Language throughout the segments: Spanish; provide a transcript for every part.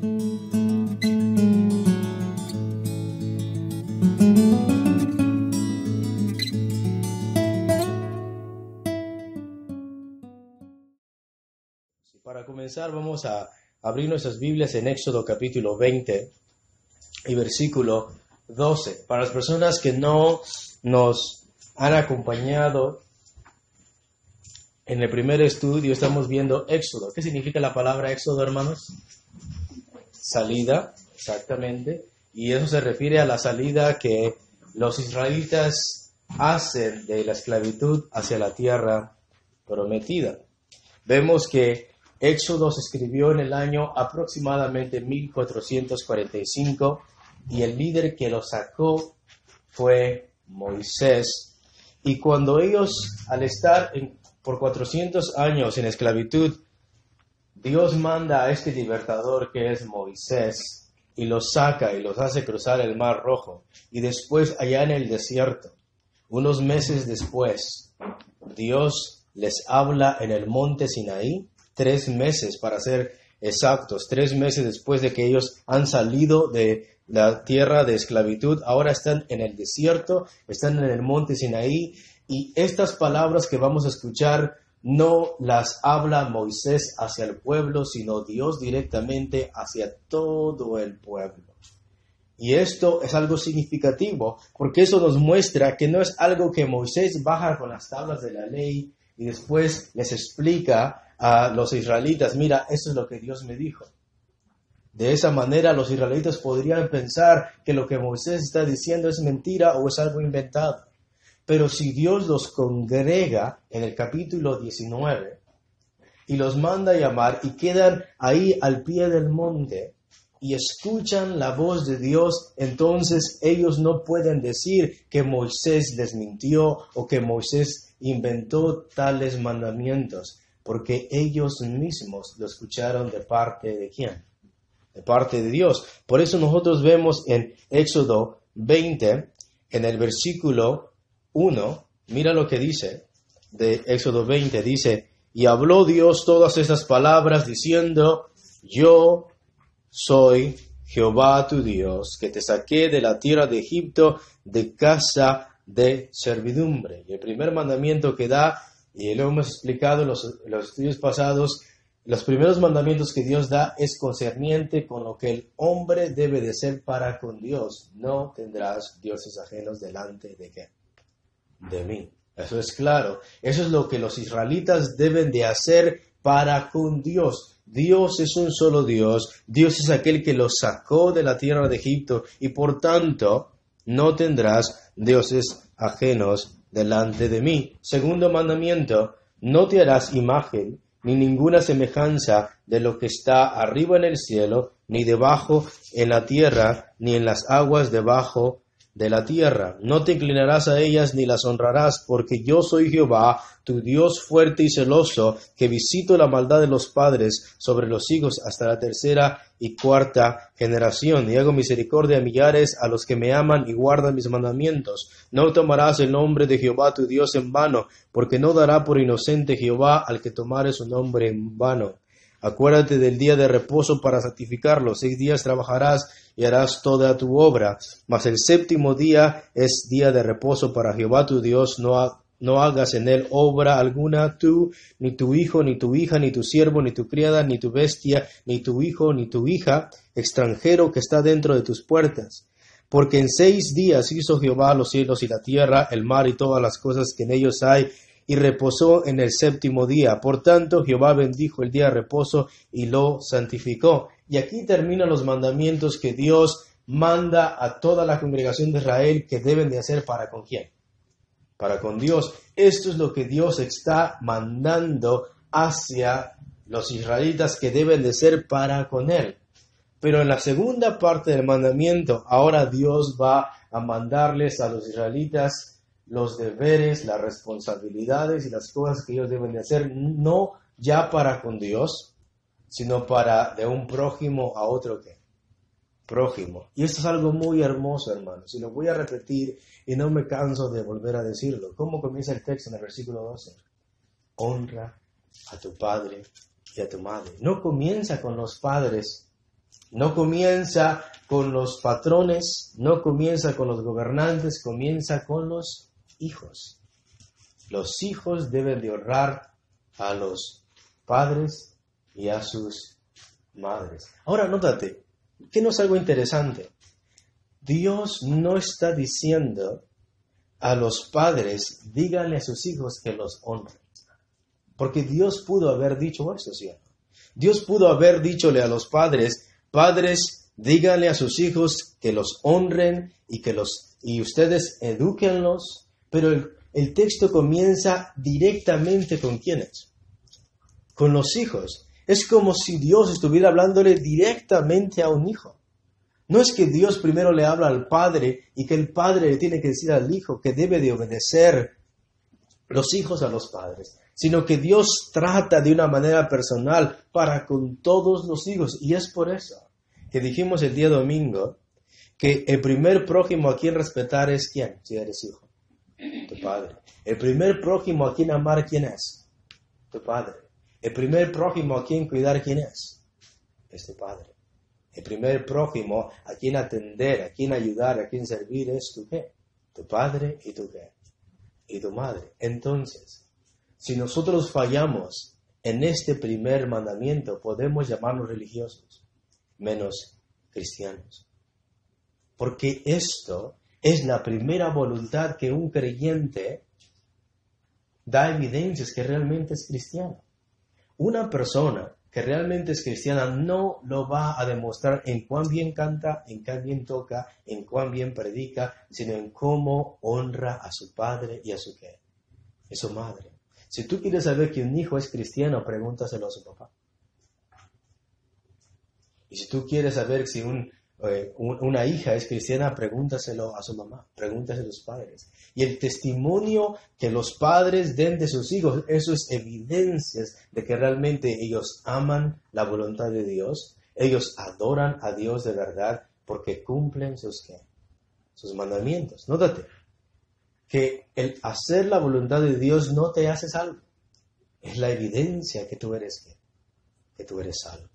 Para comenzar vamos a abrir nuestras Biblias en Éxodo capítulo 20 y versículo 12. Para las personas que no nos han acompañado en el primer estudio, estamos viendo Éxodo. ¿Qué significa la palabra Éxodo, hermanos? Salida, exactamente. Y eso se refiere a la salida que los israelitas hacen de la esclavitud hacia la tierra prometida. Vemos que Éxodo se escribió en el año aproximadamente 1445 y el líder que lo sacó fue Moisés. Y cuando ellos, al estar por 400 años en esclavitud, Dios manda a este libertador que es Moisés y los saca y los hace cruzar el mar rojo. Y después allá en el desierto, unos meses después, Dios les habla en el monte Sinaí, tres meses para ser exactos, tres meses después de que ellos han salido de la tierra de esclavitud, ahora están en el desierto, están en el monte Sinaí, y estas palabras que vamos a escuchar no las habla Moisés hacia el pueblo, sino Dios directamente hacia todo el pueblo. Y esto es algo significativo, porque eso nos muestra que no es algo que Moisés baja con las tablas de la ley y después les explica a los israelitas, mira, esto es lo que Dios me dijo. De esa manera los israelitas podrían pensar que lo que Moisés está diciendo es mentira o es algo inventado. Pero si Dios los congrega en el capítulo 19 y los manda llamar y quedan ahí al pie del monte y escuchan la voz de Dios, entonces ellos no pueden decir que Moisés les mintió o que Moisés inventó tales mandamientos, porque ellos mismos lo escucharon de parte de quién? de parte de Dios. Por eso nosotros vemos en Éxodo 20, en el versículo 1, mira lo que dice de Éxodo 20, dice, y habló Dios todas estas palabras diciendo, yo soy Jehová tu Dios, que te saqué de la tierra de Egipto de casa de servidumbre. Y el primer mandamiento que da, y lo hemos explicado en los, los estudios pasados, los primeros mandamientos que Dios da es concerniente con lo que el hombre debe de ser para con Dios. No tendrás dioses ajenos delante de qué? De mí. Eso es claro. Eso es lo que los israelitas deben de hacer para con Dios. Dios es un solo Dios. Dios es aquel que los sacó de la tierra de Egipto y por tanto no tendrás dioses ajenos delante de mí. Segundo mandamiento, no te harás imagen ni ninguna semejanza de lo que está arriba en el cielo, ni debajo en la tierra, ni en las aguas debajo de la tierra. No te inclinarás a ellas ni las honrarás, porque yo soy Jehová, tu Dios fuerte y celoso, que visito la maldad de los padres sobre los hijos hasta la tercera y cuarta generación, y hago misericordia a millares a los que me aman y guardan mis mandamientos. No tomarás el nombre de Jehová tu Dios en vano, porque no dará por inocente Jehová al que tomare su nombre en vano. Acuérdate del día de reposo para santificarlo. Seis días trabajarás y harás toda tu obra. Mas el séptimo día es día de reposo para Jehová tu Dios. No, no hagas en él obra alguna tú, ni tu hijo, ni tu hija, ni tu siervo, ni tu criada, ni tu bestia, ni tu hijo, ni tu hija, extranjero que está dentro de tus puertas. Porque en seis días hizo Jehová los cielos y la tierra, el mar y todas las cosas que en ellos hay, y reposó en el séptimo día. Por tanto, Jehová bendijo el día de reposo y lo santificó. Y aquí terminan los mandamientos que Dios manda a toda la congregación de Israel que deben de hacer para con quién. Para con Dios. Esto es lo que Dios está mandando hacia los israelitas que deben de ser para con Él. Pero en la segunda parte del mandamiento, ahora Dios va a mandarles a los israelitas los deberes, las responsabilidades y las cosas que ellos deben de hacer, no ya para con Dios, sino para de un prójimo a otro que prójimo. Y esto es algo muy hermoso, hermanos, y lo voy a repetir y no me canso de volver a decirlo. ¿Cómo comienza el texto en el versículo 12? Honra a tu padre y a tu madre. No comienza con los padres No comienza con los patrones, no comienza con los gobernantes, comienza con los hijos. Los hijos deben de honrar a los padres y a sus madres. Ahora, nótate, que no es algo interesante. Dios no está diciendo a los padres, díganle a sus hijos que los honren. Porque Dios pudo haber dicho eso, ¿cierto? Dios pudo haber dichole a los padres, padres, díganle a sus hijos que los honren y que los y ustedes eduquenlos, pero el, el texto comienza directamente con quiénes? Con los hijos. Es como si Dios estuviera hablándole directamente a un hijo. No es que Dios primero le habla al padre y que el padre le tiene que decir al hijo que debe de obedecer los hijos a los padres, sino que Dios trata de una manera personal para con todos los hijos. Y es por eso que dijimos el día domingo que el primer prójimo a quien respetar es quién, si eres hijo, tu padre. El primer prójimo a quien amar, ¿quién es? Tu padre. El primer prójimo a quien cuidar, ¿quién es? Es tu padre. El primer prójimo a quien atender, a quien ayudar, a quien servir es tu qué? Tu padre y tu qué? Y tu madre. Entonces, si nosotros fallamos en este primer mandamiento, podemos llamarnos religiosos, menos cristianos. Porque esto es la primera voluntad que un creyente da evidencias que realmente es cristiano. Una persona que realmente es cristiana no lo va a demostrar en cuán bien canta, en cuán bien toca, en cuán bien predica, sino en cómo honra a su padre y a su qué, su madre. Si tú quieres saber que un hijo es cristiano, pregúntaselo a su papá. Y si tú quieres saber si un eh, una hija es cristiana, pregúntaselo a su mamá, pregúntaselo a sus padres. Y el testimonio que los padres den de sus hijos, eso es evidencias de que realmente ellos aman la voluntad de Dios, ellos adoran a Dios de verdad porque cumplen sus, sus mandamientos. Nótate que el hacer la voluntad de Dios no te hace salvo. Es la evidencia que tú eres, que tú eres salvo.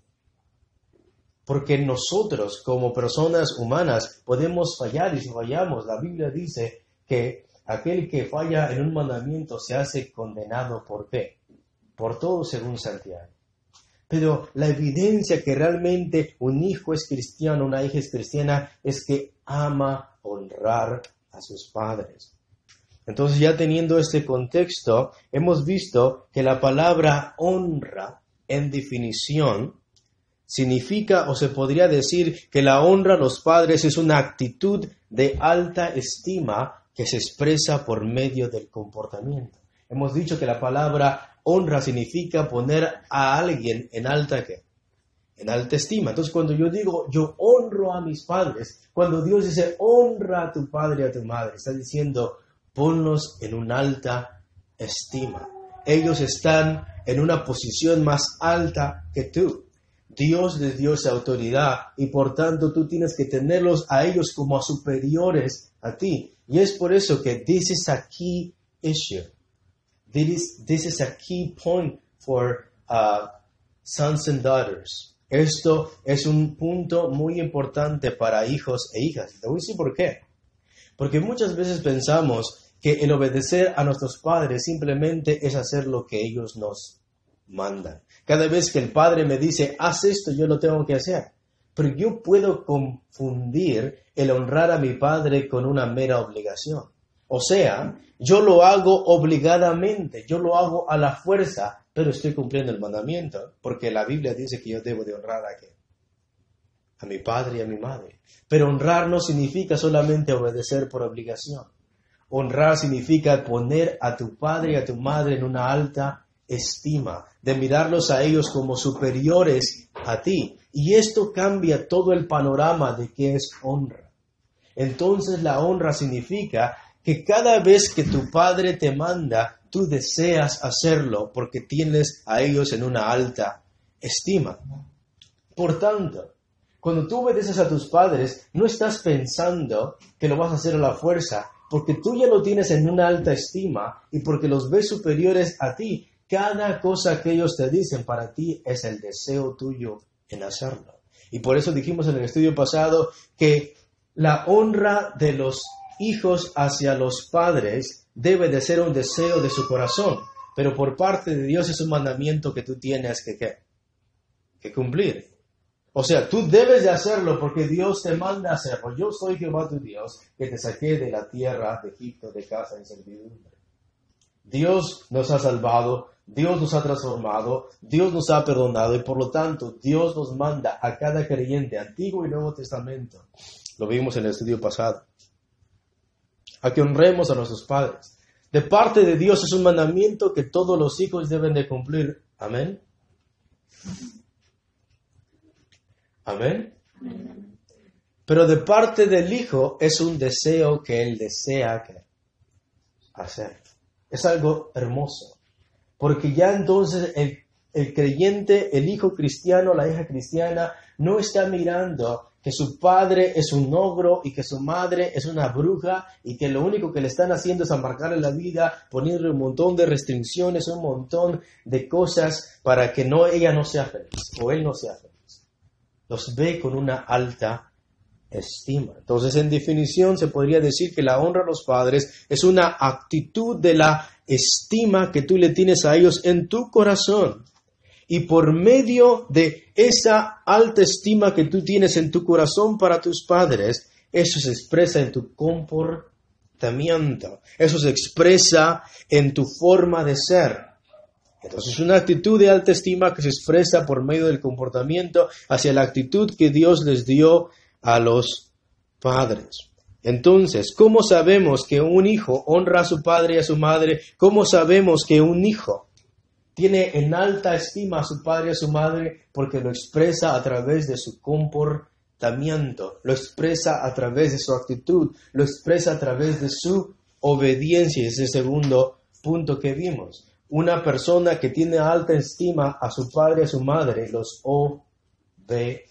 Porque nosotros como personas humanas podemos fallar y si fallamos, la Biblia dice que aquel que falla en un mandamiento se hace condenado por qué? Por todo según Santiago. Pero la evidencia que realmente un hijo es cristiano, una hija es cristiana, es que ama honrar a sus padres. Entonces ya teniendo este contexto, hemos visto que la palabra honra en definición significa o se podría decir que la honra a los padres es una actitud de alta estima que se expresa por medio del comportamiento. Hemos dicho que la palabra honra significa poner a alguien en alta en alta estima. Entonces, cuando yo digo yo honro a mis padres, cuando Dios dice honra a tu padre y a tu madre, está diciendo ponlos en una alta estima. Ellos están en una posición más alta que tú. Dios les dio esa autoridad y por tanto tú tienes que tenerlos a ellos como a superiores a ti. Y es por eso que this is a key issue. This is, a key point for uh, sons and daughters. Esto es un punto muy importante para hijos e hijas. Te voy a decir por qué. Porque muchas veces pensamos que el obedecer a nuestros padres simplemente es hacer lo que ellos nos mandan. Cada vez que el Padre me dice, haz esto, yo lo tengo que hacer. Pero yo puedo confundir el honrar a mi Padre con una mera obligación. O sea, yo lo hago obligadamente, yo lo hago a la fuerza, pero estoy cumpliendo el mandamiento, porque la Biblia dice que yo debo de honrar a qué? A mi padre y a mi madre. Pero honrar no significa solamente obedecer por obligación. Honrar significa poner a tu padre y a tu madre en una alta estima, de mirarlos a ellos como superiores a ti. Y esto cambia todo el panorama de qué es honra. Entonces la honra significa que cada vez que tu padre te manda, tú deseas hacerlo porque tienes a ellos en una alta estima. Por tanto, cuando tú obedeces a tus padres, no estás pensando que lo vas a hacer a la fuerza, porque tú ya lo tienes en una alta estima y porque los ves superiores a ti, cada cosa que ellos te dicen para ti es el deseo tuyo en hacerlo. Y por eso dijimos en el estudio pasado que la honra de los hijos hacia los padres debe de ser un deseo de su corazón, pero por parte de Dios es un mandamiento que tú tienes que, que cumplir. O sea, tú debes de hacerlo porque Dios te manda hacerlo. Yo soy Jehová tu Dios, que te saqué de la tierra de Egipto de casa de servidumbre. Dios nos ha salvado, Dios nos ha transformado, Dios nos ha perdonado y por lo tanto Dios nos manda a cada creyente, Antiguo y Nuevo Testamento. Lo vimos en el estudio pasado. A que honremos a nuestros padres. De parte de Dios es un mandamiento que todos los hijos deben de cumplir. Amén. Amén. Pero de parte del Hijo es un deseo que Él desea hacer. Es algo hermoso. Porque ya entonces el, creyente, el hijo cristiano, la hija cristiana, no está mirando que su padre es un ogro y que su madre es una bruja y que lo único que le están haciendo es amargarle la vida, poniéndole un montón de restricciones, un montón de cosas para que no ella no sea feliz o él no sea feliz. Los ve con una alta estima. Entonces, en definición, se podría decir que la honra a los padres es una actitud de la estima que tú le tienes a ellos en tu corazón. Y por medio de esa alta estima que tú tienes en tu corazón para tus padres, eso se expresa en tu comportamiento, eso se expresa en tu forma de ser. Entonces es una actitud de alta estima que se expresa por medio del comportamiento hacia la actitud que Dios les dio a los padres. Entonces, ¿cómo sabemos que un hijo honra a su padre y a su madre? ¿Cómo sabemos que un hijo tiene en alta estima a su padre y a su madre? Porque lo expresa a través de su comportamiento, lo expresa a través de su actitud, lo expresa a través de su obediencia. Es el segundo punto que vimos una persona que tiene alta estima a su padre y a su madre los obedece. ¿Qué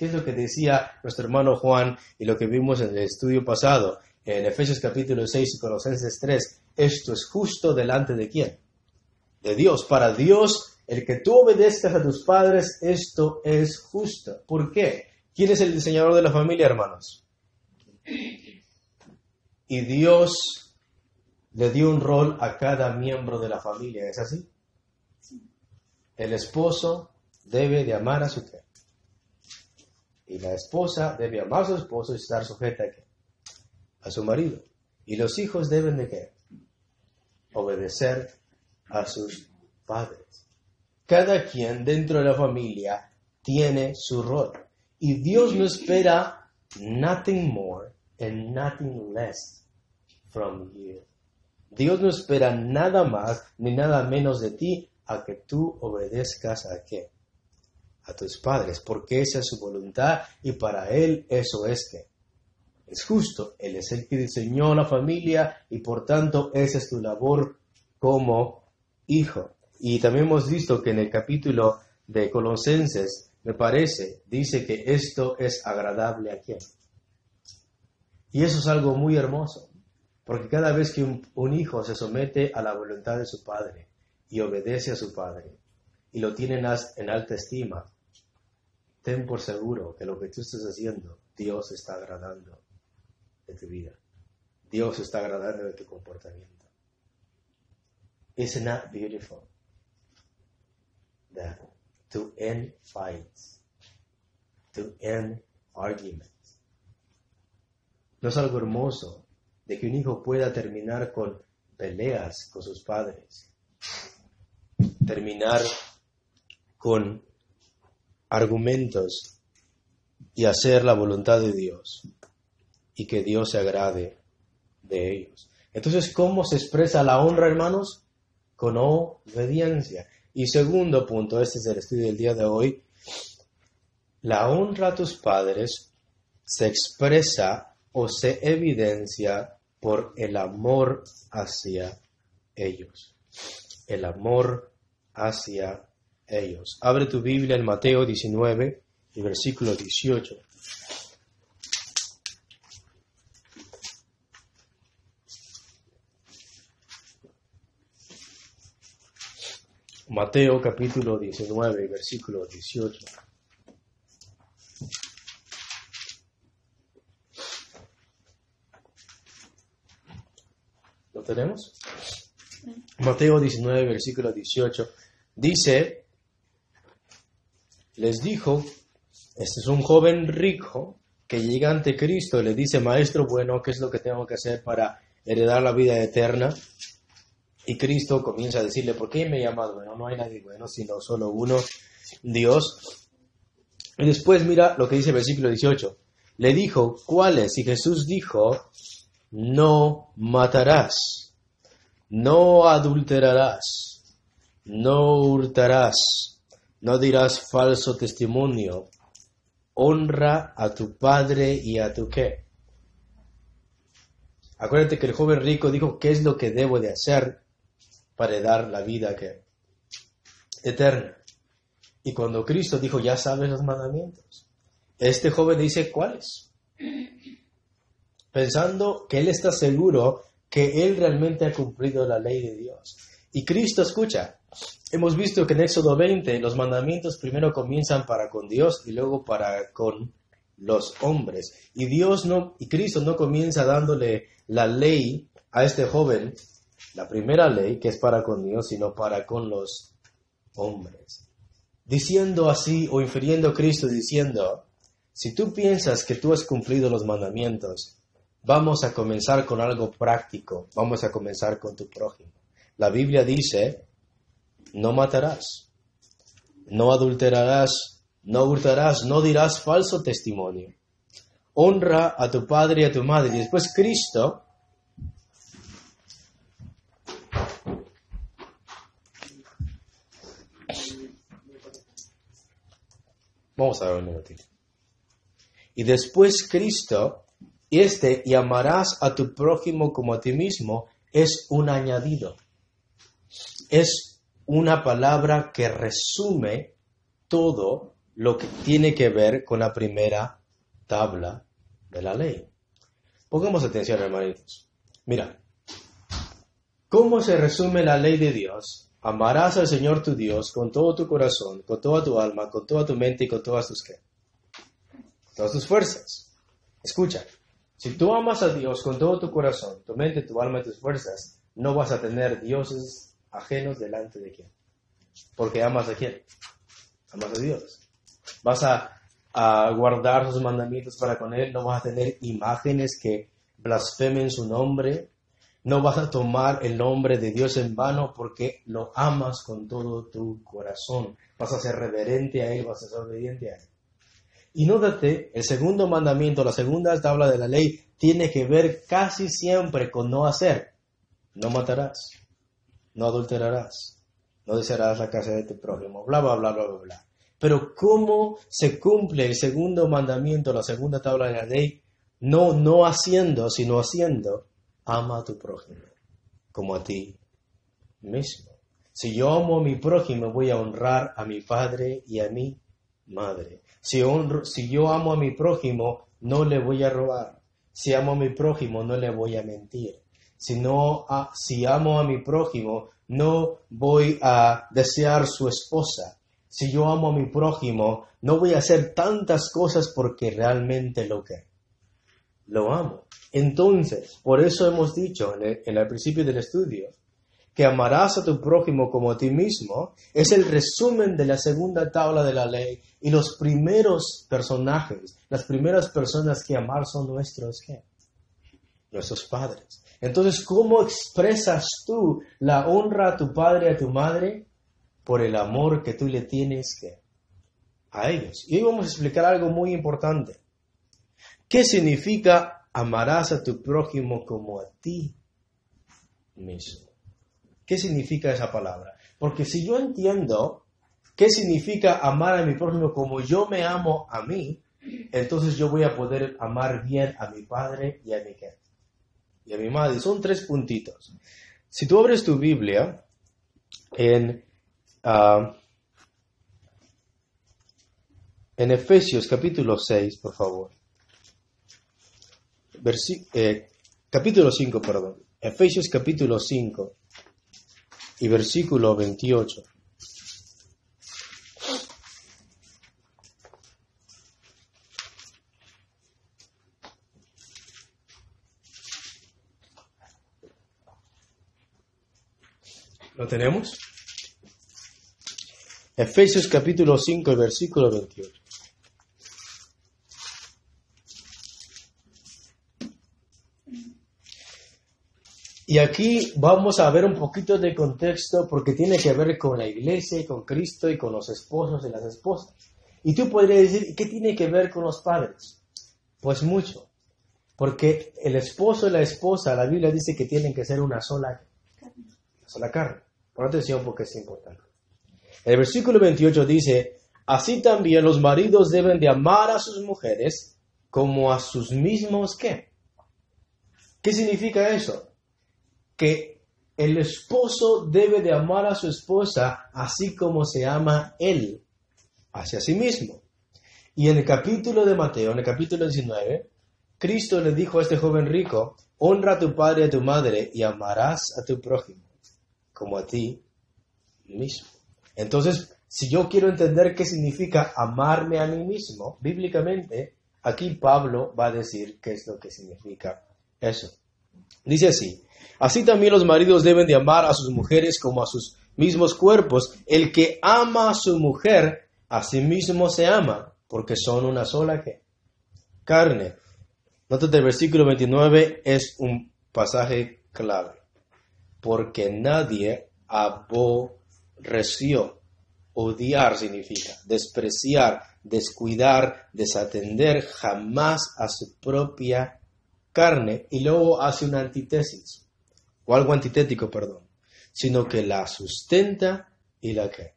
es lo que decía nuestro hermano Juan y lo que vimos en el estudio pasado? En Efesios capítulo 6 y Colosenses 3, esto es justo delante de quién? De Dios. Para Dios, el que tú obedezcas a tus padres, esto es justo. ¿Por qué? ¿Quién es el diseñador de la familia, hermanos? Y Dios le dio un rol a cada miembro de la familia. ¿Es así? El esposo debe de amar a su mujer. Y la esposa debe amar a su esposo y estar sujeta a, a su marido. Y los hijos deben de qué? Obedecer a sus padres. Cada quien dentro de la familia tiene su rol. Y Dios no espera nothing more and nothing less from you. Dios no espera nada más ni nada menos de ti a que tú obedezcas a qué? A tus padres, porque esa es su voluntad y para Él eso es que es justo. Él es el que diseñó la familia y por tanto esa es tu labor como hijo. Y también hemos visto que en el capítulo de Colosenses, me parece, dice que esto es agradable a quién. Y eso es algo muy hermoso. Porque cada vez que un, hijo se somete a la voluntad de su padre y obedece a su padre y lo tiene en alta estima, ten por seguro que lo que tú estás haciendo, Dios está agradando de tu vida. Dios está agradando de tu comportamiento. Isn't that beautiful? That to end fights, to end arguments. No es algo hermoso de que un hijo pueda terminar con peleas con sus padres, terminar con argumentos y hacer la voluntad de Dios y que Dios se agrade de ellos. Entonces, ¿cómo se expresa la honra, hermanos? Con obediencia. Y segundo punto, este es el estudio del día de hoy, la honra a tus padres se expresa o se evidencia por el amor hacia ellos. El amor hacia ellos. Abre tu Biblia en Mateo 19 y versículo 18. Mateo capítulo 19, versículo 18. ¿Lo tenemos? Mateo 19, versículo 18. Dice, les dijo, este es un joven rico que llega ante Cristo y le dice, Maestro bueno, ¿qué es lo que tengo que hacer para heredar la vida eterna? Y Cristo comienza a decirle, ¿por qué me llamas bueno? No hay nadie bueno, sino solo uno, Dios. Y después mira lo que dice el versículo 18. Le dijo, ¿cuáles? Y Jesús dijo, no matarás, no adulterarás, no hurtarás, no dirás falso testimonio, honra a tu padre y a tu qué. Acuérdate que el joven rico dijo, ¿qué es lo que debo de hacer para dar la vida que eterna? Y cuando Cristo dijo, ya sabes los mandamientos, este joven dice, ¿cuáles? Pensando que él está seguro que él realmente ha cumplido la ley de Dios. Y Cristo escucha. Hemos visto que en Éxodo 20 los mandamientos primero comienzan para con Dios y luego para con los hombres. Y Dios no y Cristo no comienza dándole la ley a este joven, la primera ley que es para con Dios, sino para con los hombres. Diciendo así o infiriendo Cristo diciendo, si tú piensas que tú has cumplido los mandamientos, vamos a comenzar con algo práctico, vamos a comenzar con tu prójimo. La Biblia dice, no matarás, no adulterarás, no hurtarás, no dirás falso testimonio. Honra a tu padre y a tu madre. Y después Cristo Vamos a ver un minutito. Y después Cristo, este, y amarás a tu prójimo como a ti mismo, es un añadido. Es una palabra que resume todo lo que tiene que ver con la primera tabla de la ley. Pongamos atención, hermanitos. Mira, ¿cómo se resume la ley de Dios? Amarás al Señor tu Dios con todo tu corazón, con toda tu alma, con toda tu mente y con todas tus? Todas tus fuerzas. Escucha, si tú amas a Dios con todo tu corazón, tu mente, tu alma y tus fuerzas, no vas a tener dioses ajenos delante de quién. Porque amas a quién? Amas a Dios. Vas a, guardar sus mandamientos para con Él, no vas a tener imágenes que blasfemen su nombre, no vas a tomar el nombre de Dios en vano porque lo amas con todo tu corazón. Vas a ser reverente a Él, vas a ser obediente a Él. Y nótate, el segundo mandamiento, la segunda tabla de la ley, tiene que ver casi siempre con no hacer. No matarás, no adulterarás, no desearás la casa de tu prójimo, bla, bla, bla, bla, bla. Pero ¿cómo se cumple el segundo mandamiento, la segunda tabla de la ley? No, no haciendo, sino haciendo ama a tu prójimo como a ti mismo. Si yo amo a mi prójimo, voy a honrar a mi padre y a mi madre. Si, si yo amo a mi prójimo, no le voy a robar. Si amo a mi prójimo, no le voy a mentir. Si, no, si amo a mi prójimo, no voy a desear su esposa. Si yo amo a mi prójimo, no voy a hacer tantas cosas porque realmente lo que lo amo. Entonces, por eso hemos dicho en el, principio del estudio que amarás a tu prójimo como a ti mismo es el resumen de la segunda tabla de la ley y los primeros personajes, las primeras personas que amar son nuestros ¿qué? nuestros padres. Entonces, ¿cómo expresas tú la honra a tu padre y a tu madre? Por el amor que tú le tienes ¿qué? a ellos. Y hoy vamos a explicar algo muy importante. ¿Qué significa amarás a tu prójimo como a ti mismo. ¿Qué significa esa palabra? Porque si yo entiendo qué significa amar a mi prójimo como yo me amo a mí, entonces yo voy a poder amar bien a mi padre y a mi y a mi madre. Son tres puntitos. Si tú abres tu Biblia en, ah, en Efesios capítulo 6, por favor eh, capítulo 5, perdón, Efesios capítulo 5 y versículo 28. ¿Lo tenemos? Efesios capítulo 5, versículo 28. Y aquí vamos a ver un poquito de contexto porque tiene que ver con la iglesia, con Cristo y con los esposos y las esposas. Y tú podrías decir, ¿qué tiene que ver con los padres? Pues mucho. Porque el esposo y la esposa, la Biblia dice que tienen que ser una sola, una sola carne. Pon atención porque es importante. El versículo 28 dice, así también los maridos deben de amar a sus mujeres como a sus mismos qué. ¿Qué significa eso? que el esposo debe de amar a su esposa así como se ama él hacia sí mismo. Y en el capítulo de Mateo, en el capítulo 19, Cristo le dijo a este joven rico, honra a tu padre y a tu madre y amarás a tu prójimo como a ti mismo. Entonces, si yo quiero entender qué significa amarme a mí mismo, bíblicamente, aquí Pablo va a decir qué es lo que significa eso. Dice así, Así también los maridos deben de amar a sus mujeres como a sus mismos cuerpos. El que ama a su mujer, a sí mismo se ama, porque son una sola carne. Nota el versículo 29 es un pasaje clave. Porque nadie aborreció. Odiar significa despreciar, descuidar, desatender jamás a su propia carne. Y luego hace una antítesis o algo antitético, perdón, sino que la sustenta y la que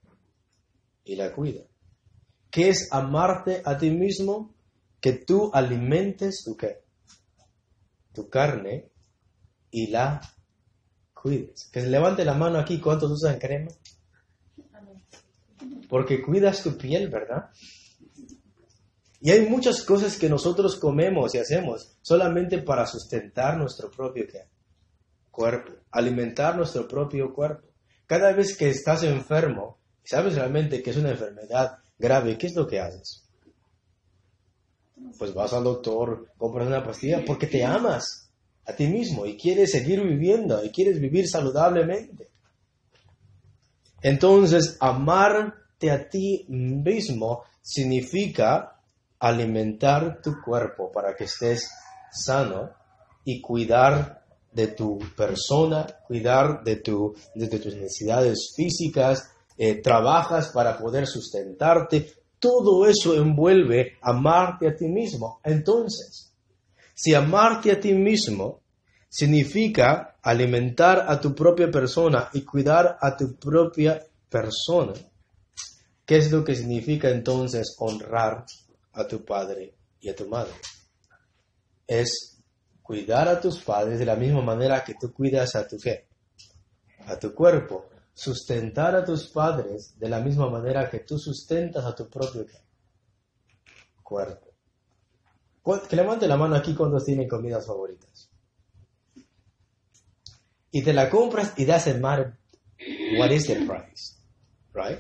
y la cuida. ¿Qué es amarte a ti mismo? Que tú alimentes tu qué? Tu carne y la cuides. Que se levante la mano aquí, ¿cuántos usan crema? Porque cuidas tu piel, ¿verdad? Y hay muchas cosas que nosotros comemos y hacemos solamente para sustentar nuestro propio cuerpo, alimentar nuestro propio cuerpo. Cada vez que estás enfermo, sabes realmente que es una enfermedad grave, ¿qué es lo que haces? Pues vas al doctor, compras una pastilla porque te amas a ti mismo y quieres seguir viviendo y quieres vivir saludablemente. Entonces, amarte a ti mismo significa alimentar tu cuerpo para que estés sano y cuidar de tu persona, cuidar de, tu, de, tus necesidades físicas, eh, trabajas para poder sustentarte, todo eso envuelve amarte a ti mismo. Entonces, si amarte a ti mismo significa alimentar a tu propia persona y cuidar a tu propia persona, ¿qué es lo que significa entonces honrar a tu padre y a tu madre? Es cuidar a tus padres de la misma manera que tú cuidas a tu fe, a tu cuerpo, sustentar a tus padres de la misma manera que tú sustentas a tu propio cuerpo. Que levante la mano aquí cuando tienen comidas favoritas. Y te la compras y el mar. What is the price? Right?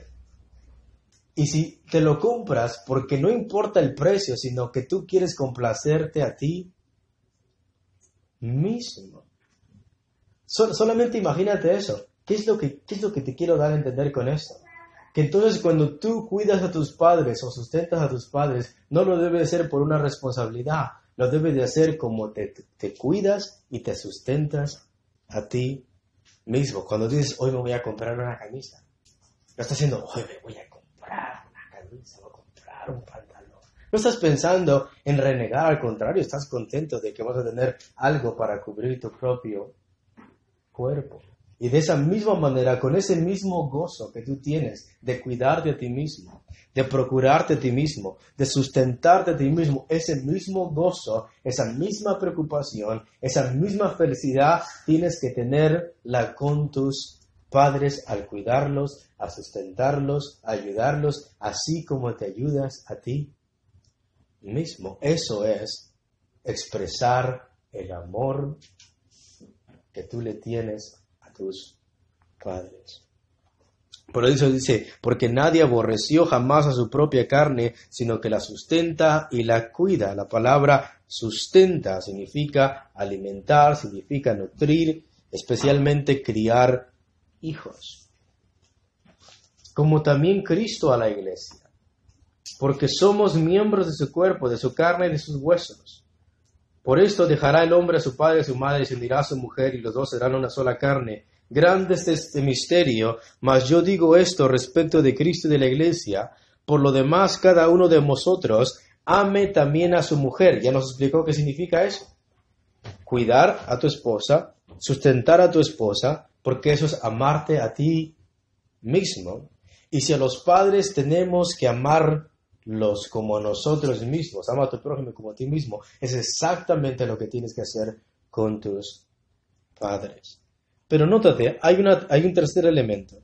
Y si te lo compras porque no importa el precio, sino que tú quieres complacerte a ti mismo. solamente imagínate eso. ¿Qué es, lo que, ¿Qué es lo que te quiero dar a entender con esto? Que entonces cuando tú cuidas a tus padres o sustentas a tus padres, no lo debe hacer por una responsabilidad, lo debes de hacer como te, te cuidas y te sustentas a ti mismo. Cuando dices, hoy me voy a comprar una camisa, no estás diciendo, hoy me voy a comprar una camisa, voy a comprar un pantalón no estás pensando en renegar, al contrario, estás contento de que vas a tener algo para cubrir tu propio cuerpo. Y de esa misma manera, con ese mismo gozo que tú tienes de cuidarte a ti mismo, de procurarte a ti mismo, de sustentarte a ti mismo, ese mismo gozo, esa misma preocupación, esa misma felicidad tienes que tenerla con tus padres al cuidarlos, a sustentarlos, a ayudarlos, así como te ayudas a ti mismo. Eso es expresar el amor que tú le tienes tus padres. Por eso dice, porque nadie aborreció jamás a su propia carne, sino que la sustenta y la cuida. La palabra sustenta significa alimentar, significa nutrir, especialmente criar hijos, como también Cristo a la iglesia, porque somos miembros de su cuerpo, de su carne y de sus huesos. Por esto dejará el hombre a su padre y a su madre y se unirá a su mujer y los dos serán una sola carne. Grande es este misterio, mas yo digo esto respecto de Cristo y de la iglesia. Por lo demás, cada uno de vosotros ame también a su mujer. Ya nos explicó qué significa eso. Cuidar a tu esposa, sustentar a tu esposa, porque eso es amarte a ti mismo. Y si a los padres tenemos que amarlos como nosotros mismos, ama a tu prójimo como a ti mismo, es exactamente lo que tienes que hacer con tus padres. Pero nótate, hay, una, hay un tercer elemento.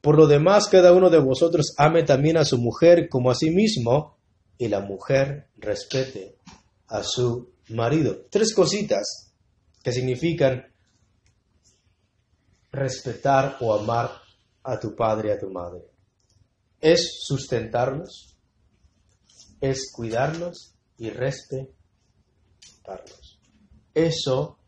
Por lo demás, cada uno de vosotros ame también a su mujer como a sí mismo, y la mujer respete a su marido. Tres cositas que significan respetar o amar a tu padre y a tu madre. Es sustentarlos, es cuidarlos y respetarlos. Eso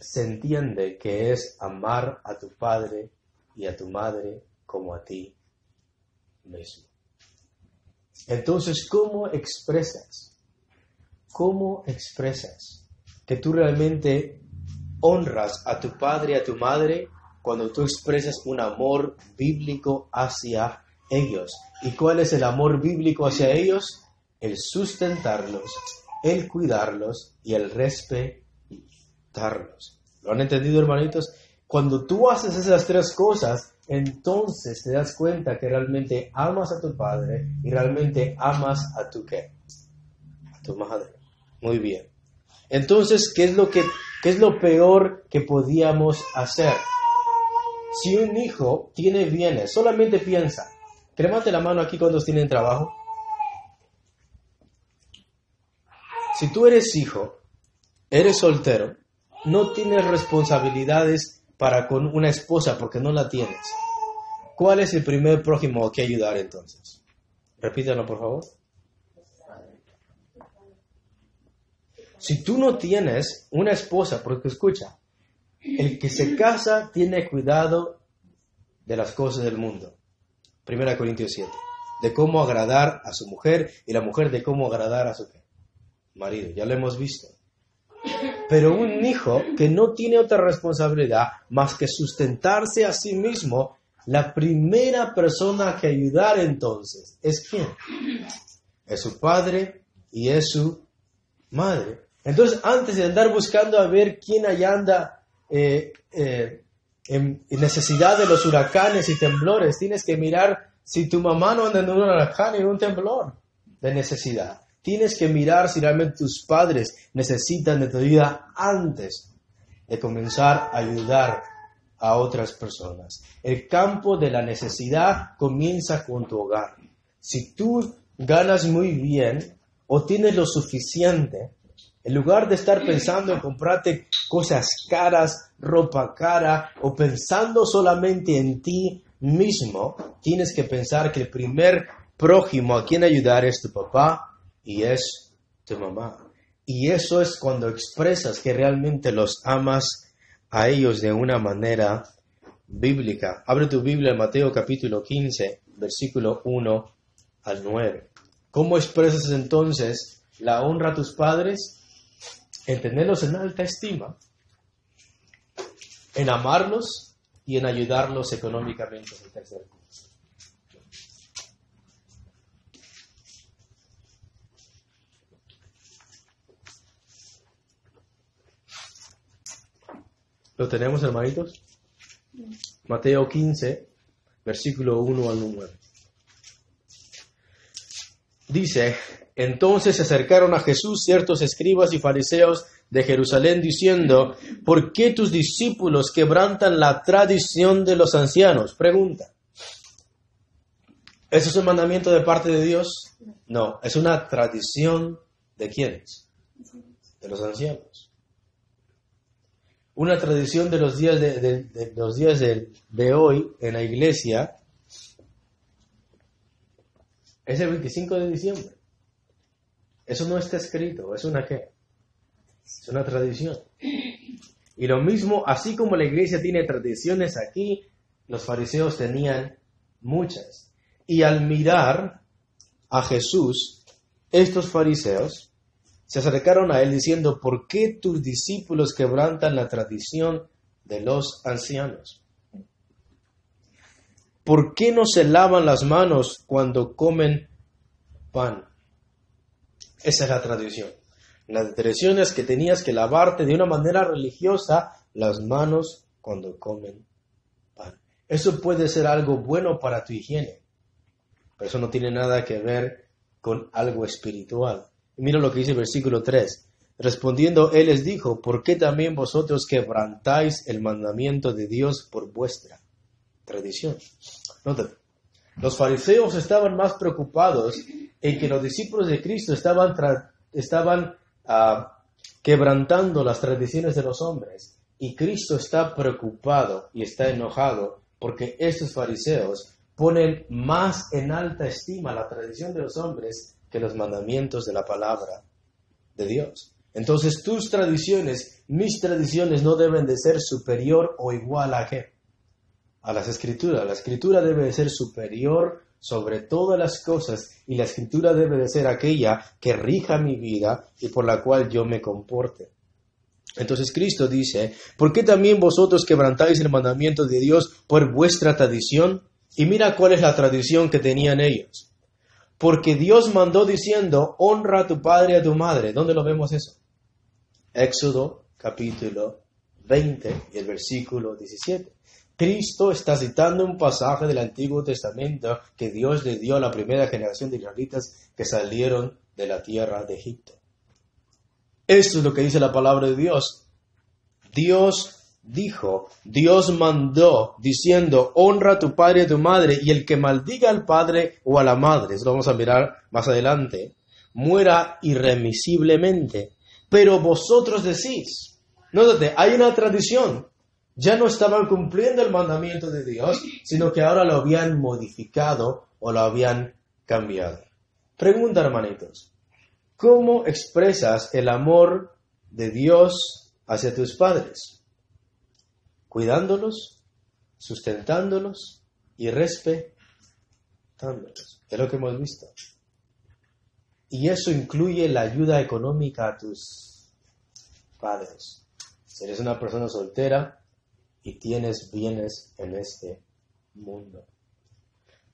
se entiende que es amar a tu padre y a tu madre como a ti mismo. Entonces, ¿cómo expresas? ¿Cómo expresas que tú realmente honras a tu padre y a tu madre cuando tú expresas un amor bíblico hacia ellos? ¿Y cuál es el amor bíblico hacia ellos? El sustentarlos, el cuidarlos y el respetarlos. ¿Lo han entendido, hermanitos? Cuando tú haces esas tres cosas, entonces te das cuenta que realmente amas a tu padre y realmente amas a tu qué? A tu madre. Muy bien. Entonces, ¿qué es lo que qué es lo peor que podíamos hacer? Si un hijo tiene bienes, solamente piensa. Levante la mano aquí cuando tienen trabajo. Si tú eres hijo, eres soltero, no tienes responsabilidades para con una esposa porque no la tienes. ¿Cuál es el primer prójimo que ayudar entonces? Repítelo, por favor. Si tú no tienes una esposa, porque escucha, el que se casa tiene cuidado de las cosas del mundo. 1 Corintios 7. De cómo agradar a su mujer y la mujer de cómo agradar a su marido. Ya lo hemos visto. Pero un hijo que no tiene otra responsabilidad más que sustentarse a sí mismo, la primera persona que ayudar entonces es quién? Es su padre y es su madre. Entonces, antes de andar buscando a ver quién allá anda eh, eh, en, necesidad de los huracanes y temblores, tienes que mirar si tu mamá no anda en un huracán y en un temblor de necesidad. Tienes que mirar si realmente tus padres necesitan de tu ayuda antes de comenzar a ayudar a otras personas. El campo de la necesidad comienza con tu hogar. Si tú ganas muy bien o tienes lo suficiente, en lugar de estar pensando en comprarte cosas caras, ropa cara o pensando solamente en ti mismo, tienes que pensar que el primer prójimo a quien ayudar es tu papá y es tu mamá. Y eso es cuando expresas que realmente los amas a ellos de una manera bíblica. Abre tu Biblia en Mateo capítulo 15, versículo 1 al 9. ¿Cómo expresas entonces la honra a tus padres? En tenerlos en alta estima, en amarlos y en ayudarlos económicamente. ¿Lo tenemos, hermanitos? Mateo 15, versículo 1 al 9. Dice, entonces se acercaron a Jesús ciertos escribas y fariseos de Jerusalén diciendo, ¿por qué tus discípulos quebrantan la tradición de los ancianos? Pregunta. ¿Eso es un mandamiento de parte de Dios? No, es una tradición de quiénes? De los ancianos una tradición de los días de, los días de, hoy en la iglesia es el 25 de diciembre. Eso no está escrito, es una qué? Es una tradición. Y lo mismo, así como la iglesia tiene tradiciones aquí, los fariseos tenían muchas. Y al mirar a Jesús, estos fariseos se acercaron a él diciendo, ¿por qué tus discípulos quebrantan la tradición de los ancianos? ¿Por qué no se lavan las manos cuando comen pan? Esa es la tradición. La tradición es que tenías que lavarte de una manera religiosa las manos cuando comen pan. Eso puede ser algo bueno para tu higiene, pero eso no tiene nada que ver con algo espiritual. mira lo que dice el versículo 3. Respondiendo, él les dijo, ¿por qué también vosotros quebrantáis el mandamiento de Dios por vuestra tradición? los fariseos estaban más preocupados en que los discípulos de Cristo estaban, estaban ah, quebrantando las tradiciones de los hombres. Y Cristo está preocupado y está enojado porque estos fariseos ponen más en alta estima la tradición de los hombres que los mandamientos de la palabra de Dios. Entonces tus tradiciones, mis tradiciones no deben de ser superior o igual a qué? A las escrituras. La escritura debe de ser superior sobre todas las cosas y la escritura debe de ser aquella que rija mi vida y por la cual yo me comporte. Entonces Cristo dice, ¿por qué también vosotros quebrantáis el mandamiento de Dios por vuestra tradición? Y mira cuál es la tradición que tenían ellos. Porque Dios mandó diciendo, honra a tu padre y a tu madre. ¿Dónde lo vemos eso? Éxodo capítulo 20 y el versículo 17. Cristo está citando un pasaje del Antiguo Testamento que Dios le dio a la primera generación de israelitas que salieron de la tierra de Egipto. Esto es lo que dice la palabra de Dios. Dios dijo, Dios mandó diciendo, honra a tu padre y a tu madre, y el que maldiga al padre o a la madre, eso lo vamos a mirar más adelante, muera irremisiblemente. Pero vosotros decís, nótate, hay una tradición, ya no estaban cumpliendo el mandamiento de Dios, sino que ahora lo habían modificado o lo habían cambiado. Pregunta, hermanitos, ¿cómo expresas el amor de Dios hacia tus padres? Cuidándolos, sustentándolos y respetándolos. Es lo que hemos visto. Y eso incluye la ayuda económica a tus padres. Si eres una persona soltera, y tienes bienes en este mundo.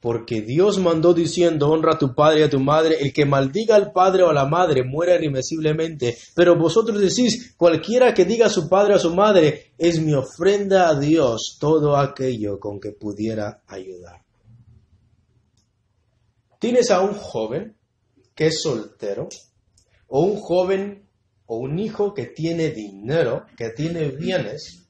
Porque Dios mandó diciendo, honra a tu padre y a tu madre, el que maldiga al padre o a la madre muera irremisiblemente. Pero vosotros decís, cualquiera que diga a su padre o a su madre, es mi ofrenda a Dios todo aquello con que pudiera ayudar. ¿Tienes a un joven que es soltero? ¿O un joven o un hijo que tiene dinero, que tiene bienes?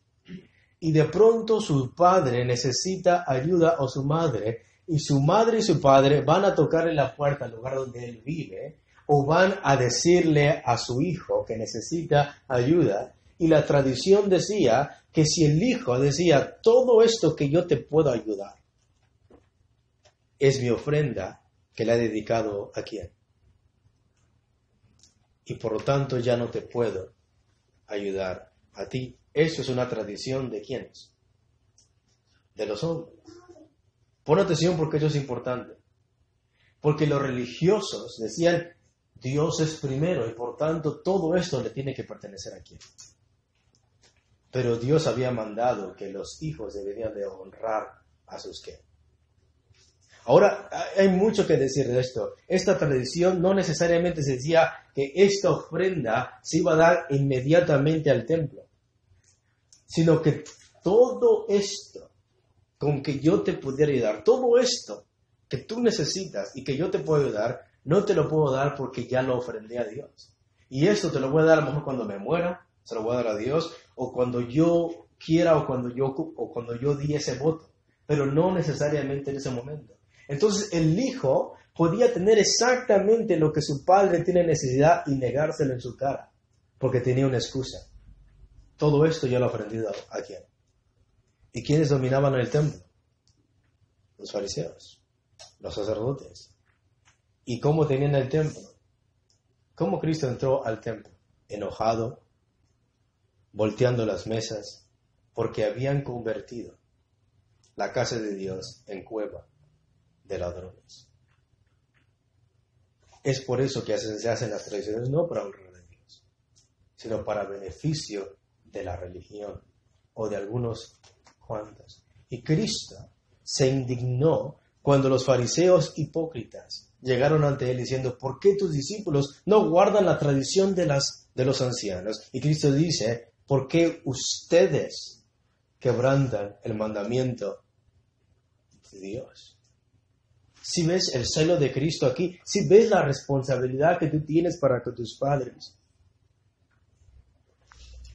Y de pronto su padre necesita ayuda o su madre y su madre y su padre van a tocar en la puerta al lugar donde él vive o van a decirle a su hijo que necesita ayuda. Y la tradición decía que si el hijo decía todo esto que yo te puedo ayudar es mi ofrenda que le he dedicado a quien y por lo tanto ya no te puedo ayudar a ti eso es una tradición de quiénes? De los hombres. Pon atención porque eso es importante. Porque los religiosos decían, Dios es primero y por tanto todo esto le tiene que pertenecer a quién. Pero Dios había mandado que los hijos deberían de honrar a sus que. Ahora, hay mucho que decir de esto. Esta tradición no necesariamente se decía que esta ofrenda se iba a dar inmediatamente al templo sino que todo esto con que yo te pudiera ayudar, todo esto que tú necesitas y que yo te puedo dar, no te lo puedo dar porque ya lo ofrendé a Dios. Y esto te lo voy a dar a lo mejor cuando me muera, se lo voy a dar a Dios, o cuando yo quiera o cuando yo, o cuando yo di ese voto, pero no necesariamente en ese momento. Entonces el hijo podía tener exactamente lo que su padre tiene necesidad y negárselo en su cara, porque tenía una excusa. Todo esto ya lo aprendido a quién. ¿Y quiénes dominaban el templo? Los fariseos, los sacerdotes. ¿Y cómo tenían el templo? ¿Cómo Cristo entró al templo? Enojado, volteando las mesas, porque habían convertido la casa de Dios en cueva de ladrones. Es por eso que se hacen las tradiciones, no para honrar a Dios, sino para beneficio de la religión o de algunos cuantos. Y Cristo se indignó cuando los fariseos hipócritas llegaron ante él diciendo, ¿por qué tus discípulos no guardan la tradición de, las, de los ancianos? Y Cristo dice, ¿por qué ustedes quebrantan el mandamiento de Dios? Si ves el celo de Cristo aquí, si ves la responsabilidad que tú tienes para con tus padres,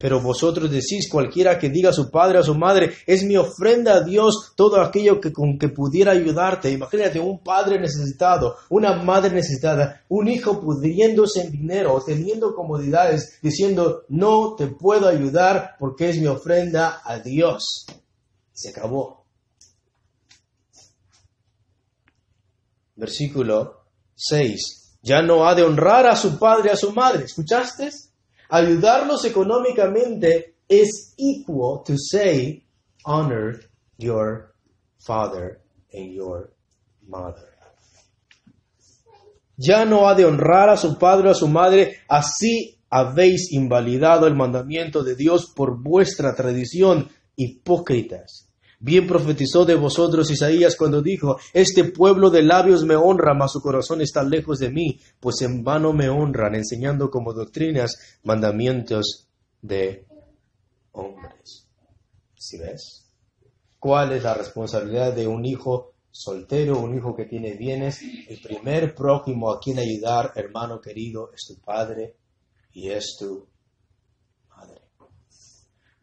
pero vosotros decís, cualquiera que diga a su padre o a su madre, es mi ofrenda a Dios todo aquello que con que pudiera ayudarte. Imagínate un padre necesitado, una madre necesitada, un hijo pudriéndose en dinero, teniendo comodidades, diciendo, no te puedo ayudar porque es mi ofrenda a Dios. Se acabó. Versículo 6. Ya no ha de honrar a su padre a su madre. ¿Escuchaste? Ayudarlos económicamente es equal to say, honor your father and your mother. Ya no ha de honrar a su padre o a su madre, así habéis invalidado el mandamiento de Dios por vuestra tradición, hipócritas. Bien profetizó de vosotros Isaías cuando dijo, Este pueblo de labios me honra, mas su corazón está lejos de mí, pues en vano me honran, enseñando como doctrinas mandamientos de hombres. ¿Sí ves? ¿Cuál es la responsabilidad de un hijo soltero, un hijo que tiene bienes? El primer prójimo a quien ayudar, hermano querido, es tu padre y es tu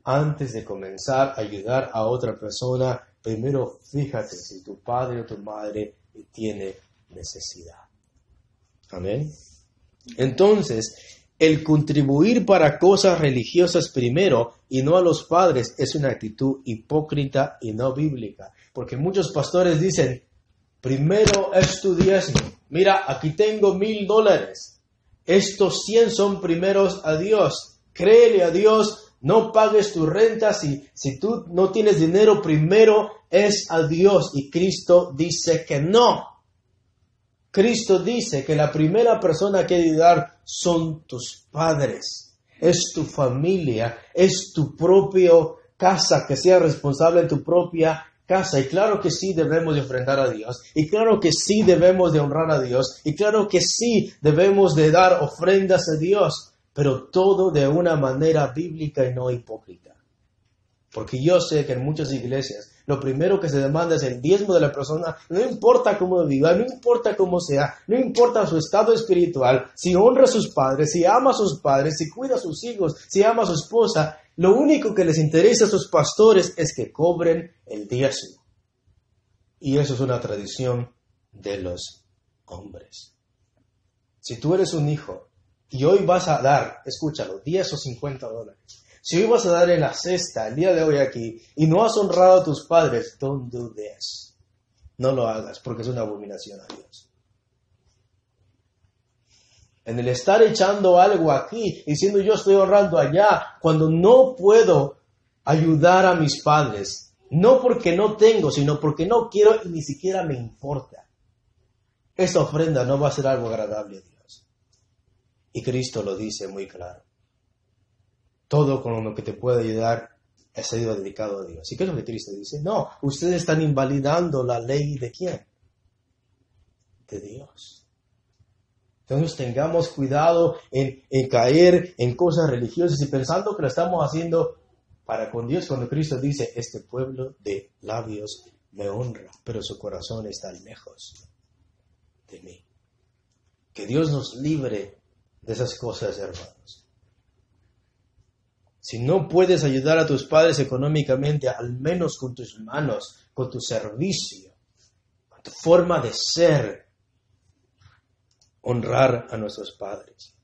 antes de comenzar a ayudar a otra persona, primero fíjate si tu padre o tu madre tiene necesidad. Amén. Entonces, el contribuir para cosas religiosas primero y no a los padres es una actitud hipócrita y no bíblica. Porque muchos pastores dicen, primero es tu diezmo. Mira, aquí tengo mil dólares. Estos cien son primeros a Dios. Créele a Dios no pagues tu renta si, si tú no tienes dinero, primero es a Dios. Y Cristo dice que no. Cristo dice que la primera persona que ayudar son tus padres, es tu familia, es tu propia casa, que sea responsable de tu propia casa. Y claro que sí debemos de ofrendar a Dios. Y claro que sí debemos de honrar a Dios. Y claro que sí debemos de dar ofrendas a Dios pero todo de una manera bíblica y no hipócrita. Porque yo sé que en muchas iglesias lo primero que se demanda es el diezmo de la persona, no importa cómo viva, no importa cómo sea, no importa su estado espiritual, si honra a sus padres, si ama a sus padres, si cuida a sus hijos, si ama a su esposa, lo único que les interesa a sus pastores es que cobren el diezmo. Y eso es una tradición de los hombres. Si tú eres un hijo y hoy vas a dar, escúchalo, 10 o 50 dólares. Si hoy vas a dar en la cesta el día de hoy aquí y no has honrado a tus padres, don't do this. No lo hagas porque es una abominación a Dios. En el estar echando algo aquí, diciendo yo estoy honrando allá, cuando no puedo ayudar a mis padres, no porque no tengo, sino porque no quiero y ni siquiera me importa. Esa ofrenda no va a ser algo agradable y Cristo lo dice muy claro. Todo con lo que te puede ayudar ha sido dedicado a Dios. ¿Y qué es lo que Cristo dice? No, ustedes están invalidando la ley de quién? De Dios. Entonces tengamos cuidado en, en, caer en cosas religiosas y pensando que lo estamos haciendo para con Dios cuando Cristo dice, este pueblo de labios me honra, pero su corazón está lejos de mí. Que Dios nos libre de esas cosas, hermanos. Si no puedes ayudar a tus padres económicamente, al menos con tus manos, con tu servicio, con tu forma de ser, honrar a nuestros padres.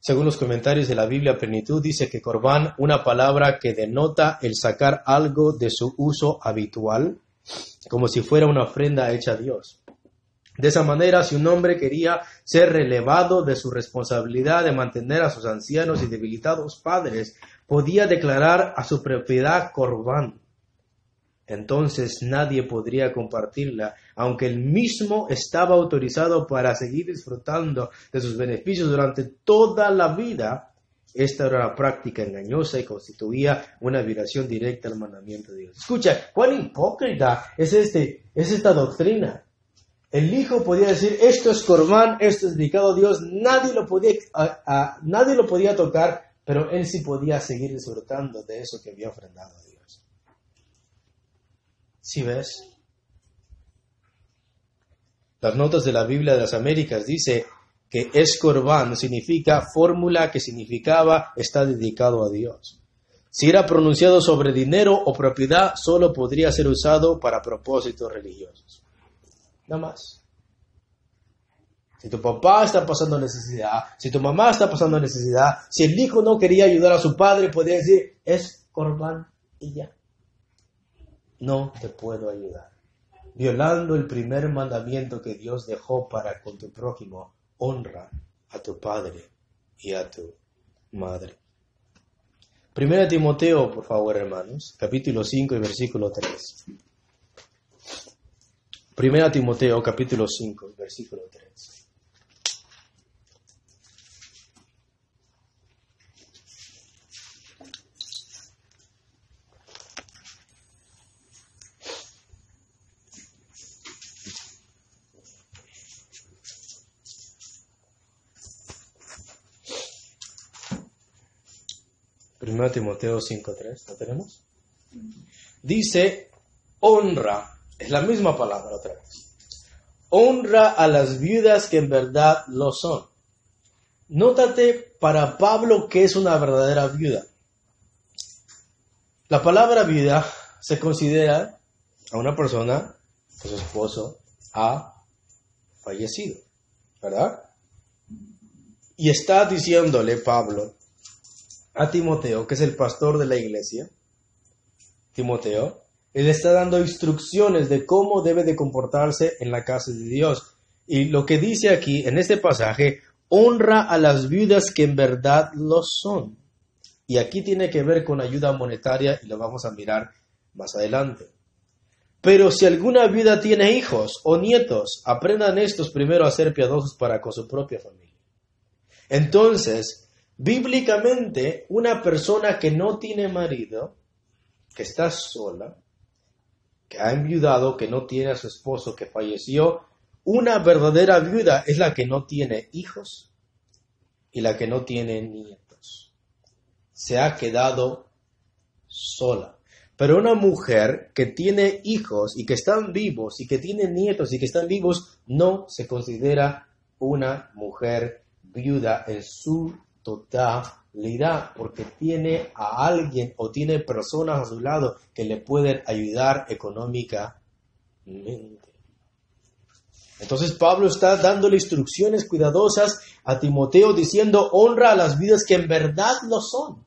Según los comentarios de la Biblia Plenitud, dice que corbán, una palabra que denota el sacar algo de su uso habitual, como si fuera una ofrenda hecha a Dios. De esa manera, si un hombre quería ser relevado de su responsabilidad de mantener a sus ancianos y debilitados padres, podía declarar a su propiedad corbán. Entonces nadie podría compartirla, aunque él mismo estaba autorizado para seguir disfrutando de sus beneficios durante toda la vida. Esta era una práctica engañosa y constituía una violación directa al mandamiento de Dios. Escucha, cuán hipócrita es, este, es esta doctrina. El hijo podía decir, esto es corbán, esto es dedicado a Dios, nadie lo podía, tocar, pero él sí podía seguir disfrutando de eso que había ofrendado a Dios. ¿Sí ves? Las notas de la Biblia de las Américas dice que escorbán significa fórmula que significaba está dedicado a Dios. Si era pronunciado sobre dinero o propiedad, solo podría ser usado para propósitos religiosos. Nada más. Si tu papá está pasando necesidad, si tu mamá está pasando necesidad, si el hijo no quería ayudar a su padre, podría decir, es corbán y ya. No te puedo ayudar. Violando el primer mandamiento que Dios dejó para con tu prójimo, honra a tu padre y a tu madre. Primera Timoteo, por favor, hermanos, capítulo 5 y versículo 3. Primera Timoteo, capítulo 5 versículo 3. Timoteo 5.3, ¿lo tenemos? Dice, honra, es la misma palabra otra vez. Honra a las viudas que en verdad lo son. Nótate para Pablo que es una verdadera viuda. La palabra viuda se considera a una persona que su esposo ha fallecido, ¿verdad? Y está diciéndole Pablo a Timoteo, que es el pastor de la iglesia, Timoteo, él está dando instrucciones de cómo debe de comportarse en la casa de Dios. Y lo que dice aquí en este pasaje, honra a las viudas que en verdad lo son. Y aquí tiene que ver con ayuda monetaria y lo vamos a mirar más adelante. Pero si alguna viuda tiene hijos o nietos, aprendan estos primero a ser piadosos para con su propia familia. Entonces, Bíblicamente, una persona que no tiene marido, que está sola, que ha enviudado, que no tiene a su esposo, que falleció, una verdadera viuda es la que no tiene hijos y la que no tiene nietos. Se ha quedado sola. Pero una mujer que tiene hijos y que están vivos y que tiene nietos y que están vivos no se considera una mujer viuda en su totalidad, porque tiene a alguien o tiene personas a su lado que le pueden ayudar económicamente. Entonces Pablo está dándole instrucciones cuidadosas a Timoteo diciendo honra a las vidas que en verdad lo son.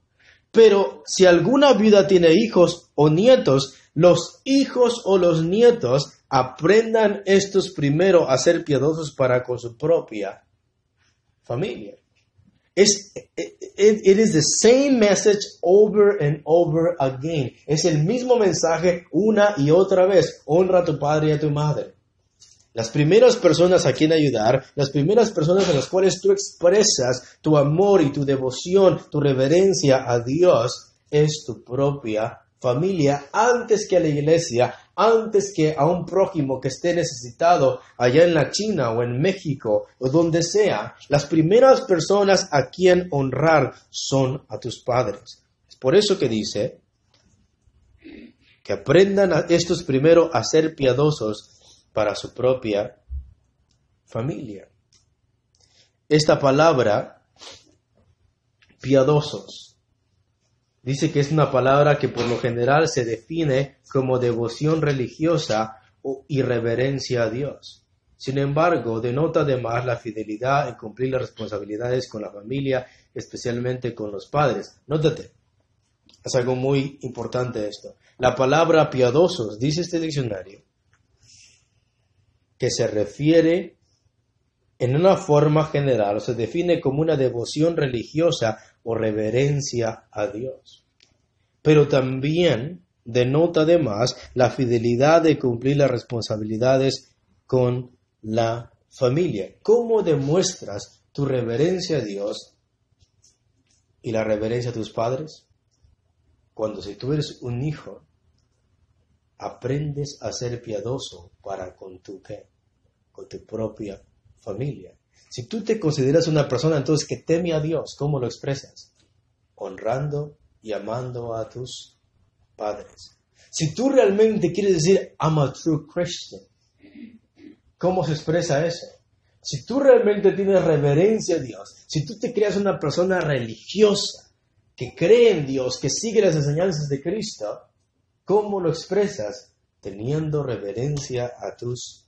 Pero si alguna vida tiene hijos o nietos, los hijos o los nietos aprendan estos primero a ser piadosos para con su propia familia. Es, it, is the same message over and over again. Es el mismo mensaje una y otra vez. Honra a tu padre y a tu madre. Las primeras personas a quien ayudar, las primeras personas en las cuales tú expresas tu amor y tu devoción, tu reverencia a Dios, es tu propia familia antes que a la iglesia, antes que a un prójimo que esté necesitado allá en la China o en México o donde sea, las primeras personas a quien honrar son a tus padres. Es por eso que dice que aprendan a estos primero a ser piadosos para su propia familia. Esta palabra, piadosos, dice que es una palabra que por lo general se define como devoción religiosa o irreverencia a Dios. Sin embargo, denota además la fidelidad en cumplir las responsabilidades con la familia, especialmente con los padres. Nótate, es algo muy importante esto. La palabra piadosos, dice este diccionario, que se refiere en una forma general o se define como una devoción religiosa o reverencia a Dios. Pero también denota además la fidelidad de cumplir las responsabilidades con la familia. ¿Cómo demuestras tu reverencia a Dios y la reverencia a tus padres? Cuando si tú eres un hijo, aprendes a ser piadoso para con tu qué, con tu propia familia. Si tú te consideras una persona entonces que teme a Dios, ¿cómo lo expresas? Honrando y amando a tus padres. Si tú realmente quieres decir, I'm a true Christian, ¿cómo se expresa eso? Si tú realmente tienes reverencia a Dios, si tú te creas una persona religiosa, que cree en Dios, que sigue las enseñanzas de Cristo, ¿cómo lo expresas? Teniendo reverencia a tus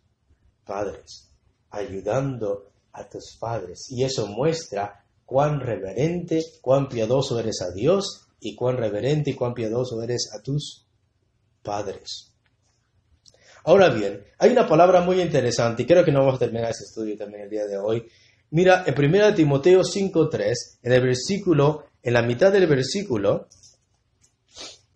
padres, ayudando a tus padres. Y eso muestra cuán reverente, cuán piadoso eres a Dios y cuán reverente y cuán piadoso eres a tus padres. Ahora bien, hay una palabra muy interesante y creo que no vamos a terminar este estudio también el día de hoy. Mira, en 1 Timoteo 5.3, en el versículo, en la mitad del versículo,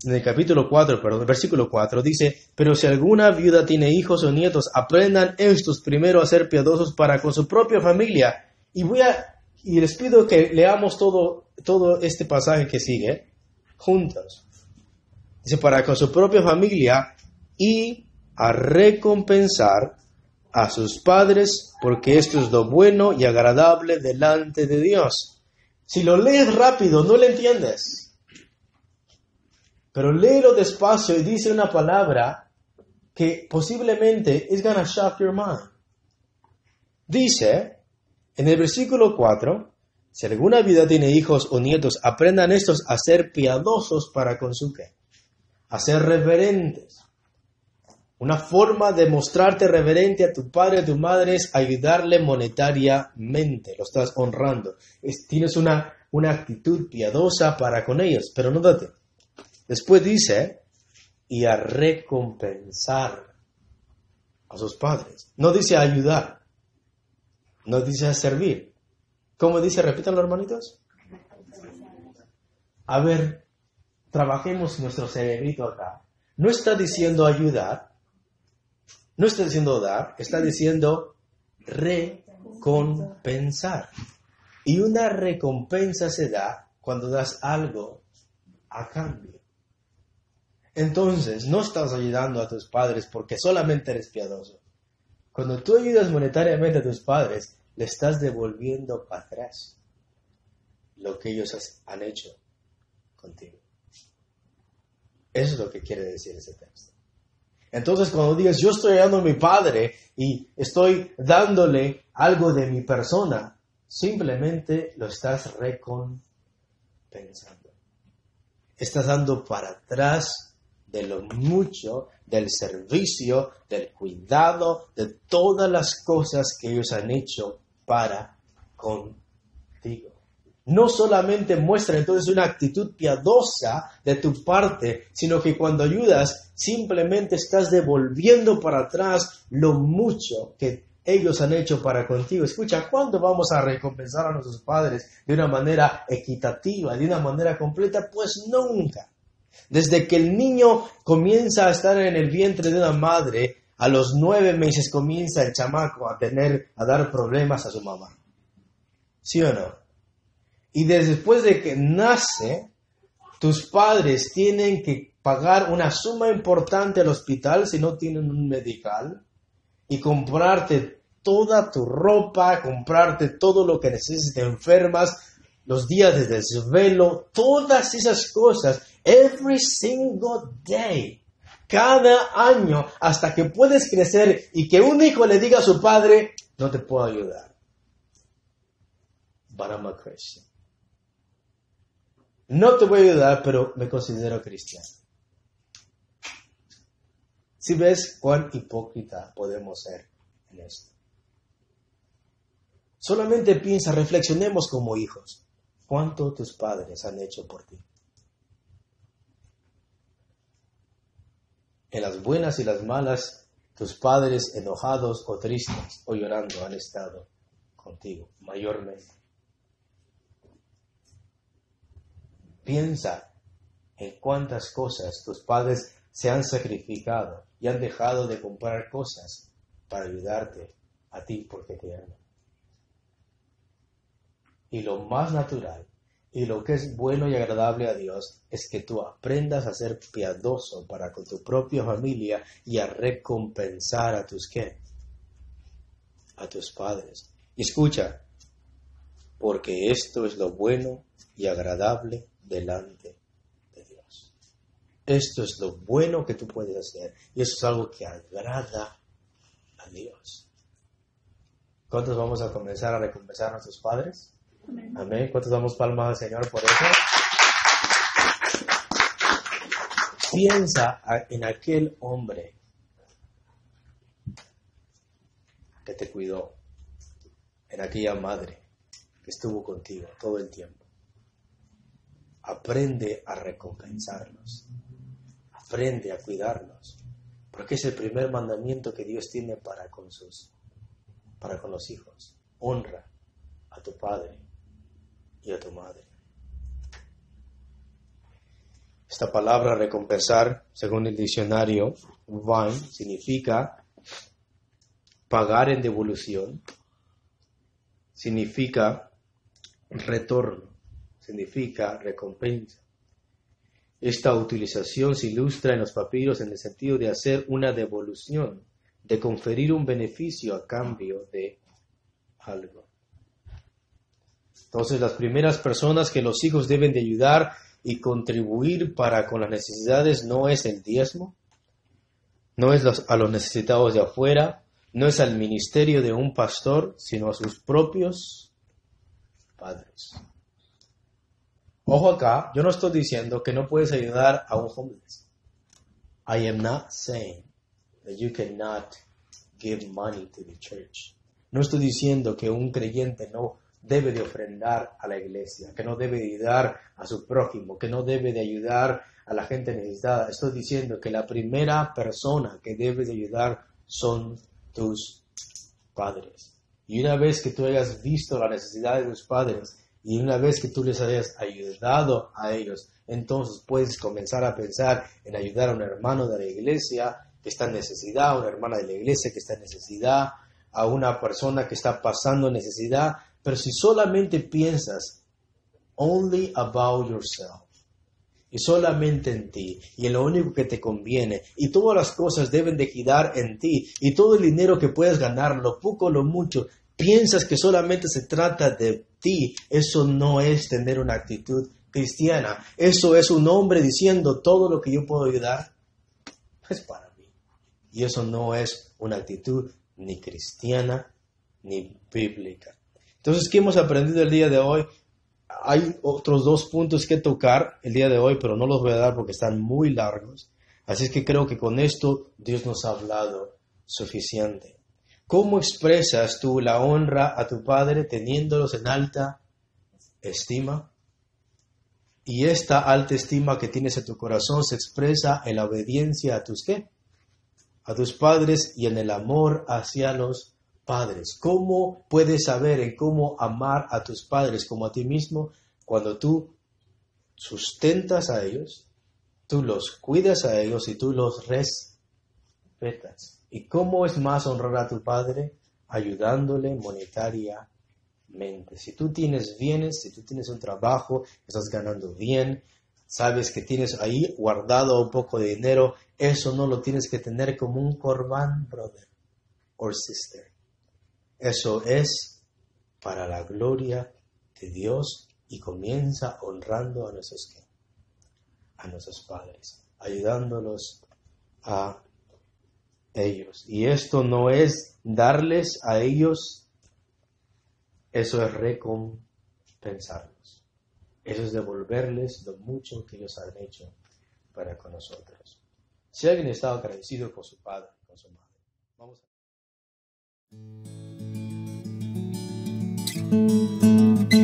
en el capítulo 4, perdón, versículo 4 dice, pero si alguna viuda tiene hijos o nietos, aprendan estos primero a ser piadosos para con su propia familia. Y voy a, y les pido que leamos todo, todo este pasaje que sigue juntos. Dice, para con su propia familia y a recompensar a sus padres, porque esto es lo bueno y agradable delante de Dios. Si lo lees rápido, no lo entiendes. Pero léelo despacio y dice una palabra que posiblemente is gonna shock your mind. Dice en el versículo 4, si alguna vida tiene hijos o nietos, aprendan estos a ser piadosos para con su qué, a ser reverentes. Una forma de mostrarte reverente a tu padre o tu madre es ayudarle monetariamente, lo estás honrando. tienes una, una actitud piadosa para con ellos, pero no date. Después dice, y a recompensar a sus padres. No dice ayudar, no dice servir, ¿Cómo dice? Repítanlo, hermanitos. A ver, trabajemos nuestro cerebrito acá. No está diciendo ayudar, no está diciendo dar, está diciendo recompensar. Y una recompensa se da cuando das algo a cambio. Entonces, no estás ayudando a tus padres porque solamente eres piadoso. Cuando tú ayudas monetariamente a tus padres, le estás devolviendo para atrás lo que ellos han hecho contigo. Eso es lo que quiere decir ese texto. Entonces, cuando digas, yo estoy ayudando a mi padre y estoy dándole algo de mi persona, simplemente lo estás recompensando. Estás dando para atrás de lo mucho, del servicio, del cuidado, de todas las cosas que ellos han hecho para contigo. No solamente muestra entonces una actitud piadosa de tu parte, sino que cuando ayudas simplemente estás devolviendo para atrás lo mucho que ellos han hecho para contigo. Escucha, ¿cuándo vamos a recompensar a nuestros padres de una manera equitativa, de una manera completa? Pues nunca. Desde que el niño comienza a estar en el vientre de una madre, a los nueve meses comienza el chamaco a tener, a dar problemas a su mamá. ¿Sí o no? Y después de que nace, tus padres tienen que pagar una suma importante al hospital si no tienen un medical y comprarte toda tu ropa, comprarte todo lo que necesites, te enfermas, los días de desvelo, todas esas cosas, every single day cada año hasta que puedes crecer y que un hijo le diga a su padre, no te puedo ayudar. But I'm a Christian. No te voy a ayudar, pero me considero cristiano. Si ves cuán hipócrita podemos ser en esto. Solamente piensa, reflexionemos como hijos. ¿Cuánto tus padres han hecho por ti? En las buenas y las malas, tus padres enojados o tristes o llorando han estado contigo mayormente. Piensa en cuántas cosas tus padres se han sacrificado y han dejado de comprar cosas para ayudarte a ti porque te aman. Y lo más natural y lo que es bueno y agradable a Dios es que tú aprendas a ser piadoso para con tu propia familia y a recompensar a tus qué? A tus padres. Escucha, porque esto es lo bueno y agradable delante de Dios. Esto es lo bueno que tú puedes hacer y eso es algo que agrada a Dios. ¿Cuántos vamos a comenzar a recompensar a nuestros padres? Amén. ¿Cuántos damos palmas al Señor por eso? Piensa en aquel hombre que te cuidó, en aquella madre que estuvo contigo todo el tiempo. Aprende a recompensarlos. Aprende a cuidarlos. Porque es el primer mandamiento que Dios tiene para con sus, para con los hijos. Honra a tu padre y a tu madre. Esta palabra recompensar, según el diccionario Vine, significa pagar en devolución, significa retorno, significa recompensa. Esta utilización se ilustra en los papiros en el sentido de hacer una devolución, de conferir un beneficio a cambio de algo. Entonces las primeras personas que los hijos deben de ayudar y contribuir para con las necesidades no es el diezmo, no es a los necesitados de afuera, no es al ministerio de un pastor, sino a sus propios padres. Ojo acá, yo no estoy diciendo que no puedes ayudar a un homeless. I am not saying that you cannot give money to the church. No estoy diciendo que un creyente no debe de ofrendar a la iglesia, que no debe de ayudar a su prójimo, que no debe de ayudar a la gente necesitada. Estoy diciendo que la primera persona que debe de ayudar son tus padres. Y una vez que tú hayas visto la necesidad de tus padres y una vez que tú les hayas ayudado a ellos, entonces puedes comenzar a pensar en ayudar a un hermano de la iglesia que está en necesidad, a una hermana de la iglesia que está en necesidad, a una persona que está pasando necesidad, pero si solamente piensas only about yourself y solamente en ti y en lo único que te conviene y todas las cosas deben de girar en ti y todo el dinero que puedes ganar, lo poco lo mucho, piensas que solamente se trata de ti, eso no es tener una actitud cristiana. Eso es un hombre diciendo todo lo que yo puedo ayudar es para mí. Y eso no es una actitud ni cristiana ni bíblica. Entonces, ¿qué hemos aprendido el día de hoy? Hay otros dos puntos que tocar el día de hoy, pero no los voy a dar porque están muy largos. Así es que creo que con esto Dios nos ha hablado suficiente. ¿Cómo expresas tú la honra a tu Padre teniéndolos en alta estima? Y esta alta estima que tienes en tu corazón se expresa en la obediencia a tus qué? A tus padres y en el amor hacia los padres. ¿Cómo puedes saber en cómo amar a tus padres como a ti mismo cuando tú sustentas a ellos, tú los cuidas a ellos y tú los respetas? ¿Y cómo es más honrar a tu padre? Ayudándole monetariamente. Si tú tienes bienes, si tú tienes un trabajo, estás ganando bien, sabes que tienes ahí guardado un poco de dinero, eso no lo tienes que tener como un corbán, brother or sister. Eso es para la gloria de Dios y comienza honrando a nuestros, a nuestros padres, ayudándolos a ellos. Y esto no es darles a ellos, eso es recompensarlos. Eso es devolverles lo mucho que ellos han hecho para con nosotros. Si alguien está agradecido con su padre, con su madre, vamos a... Música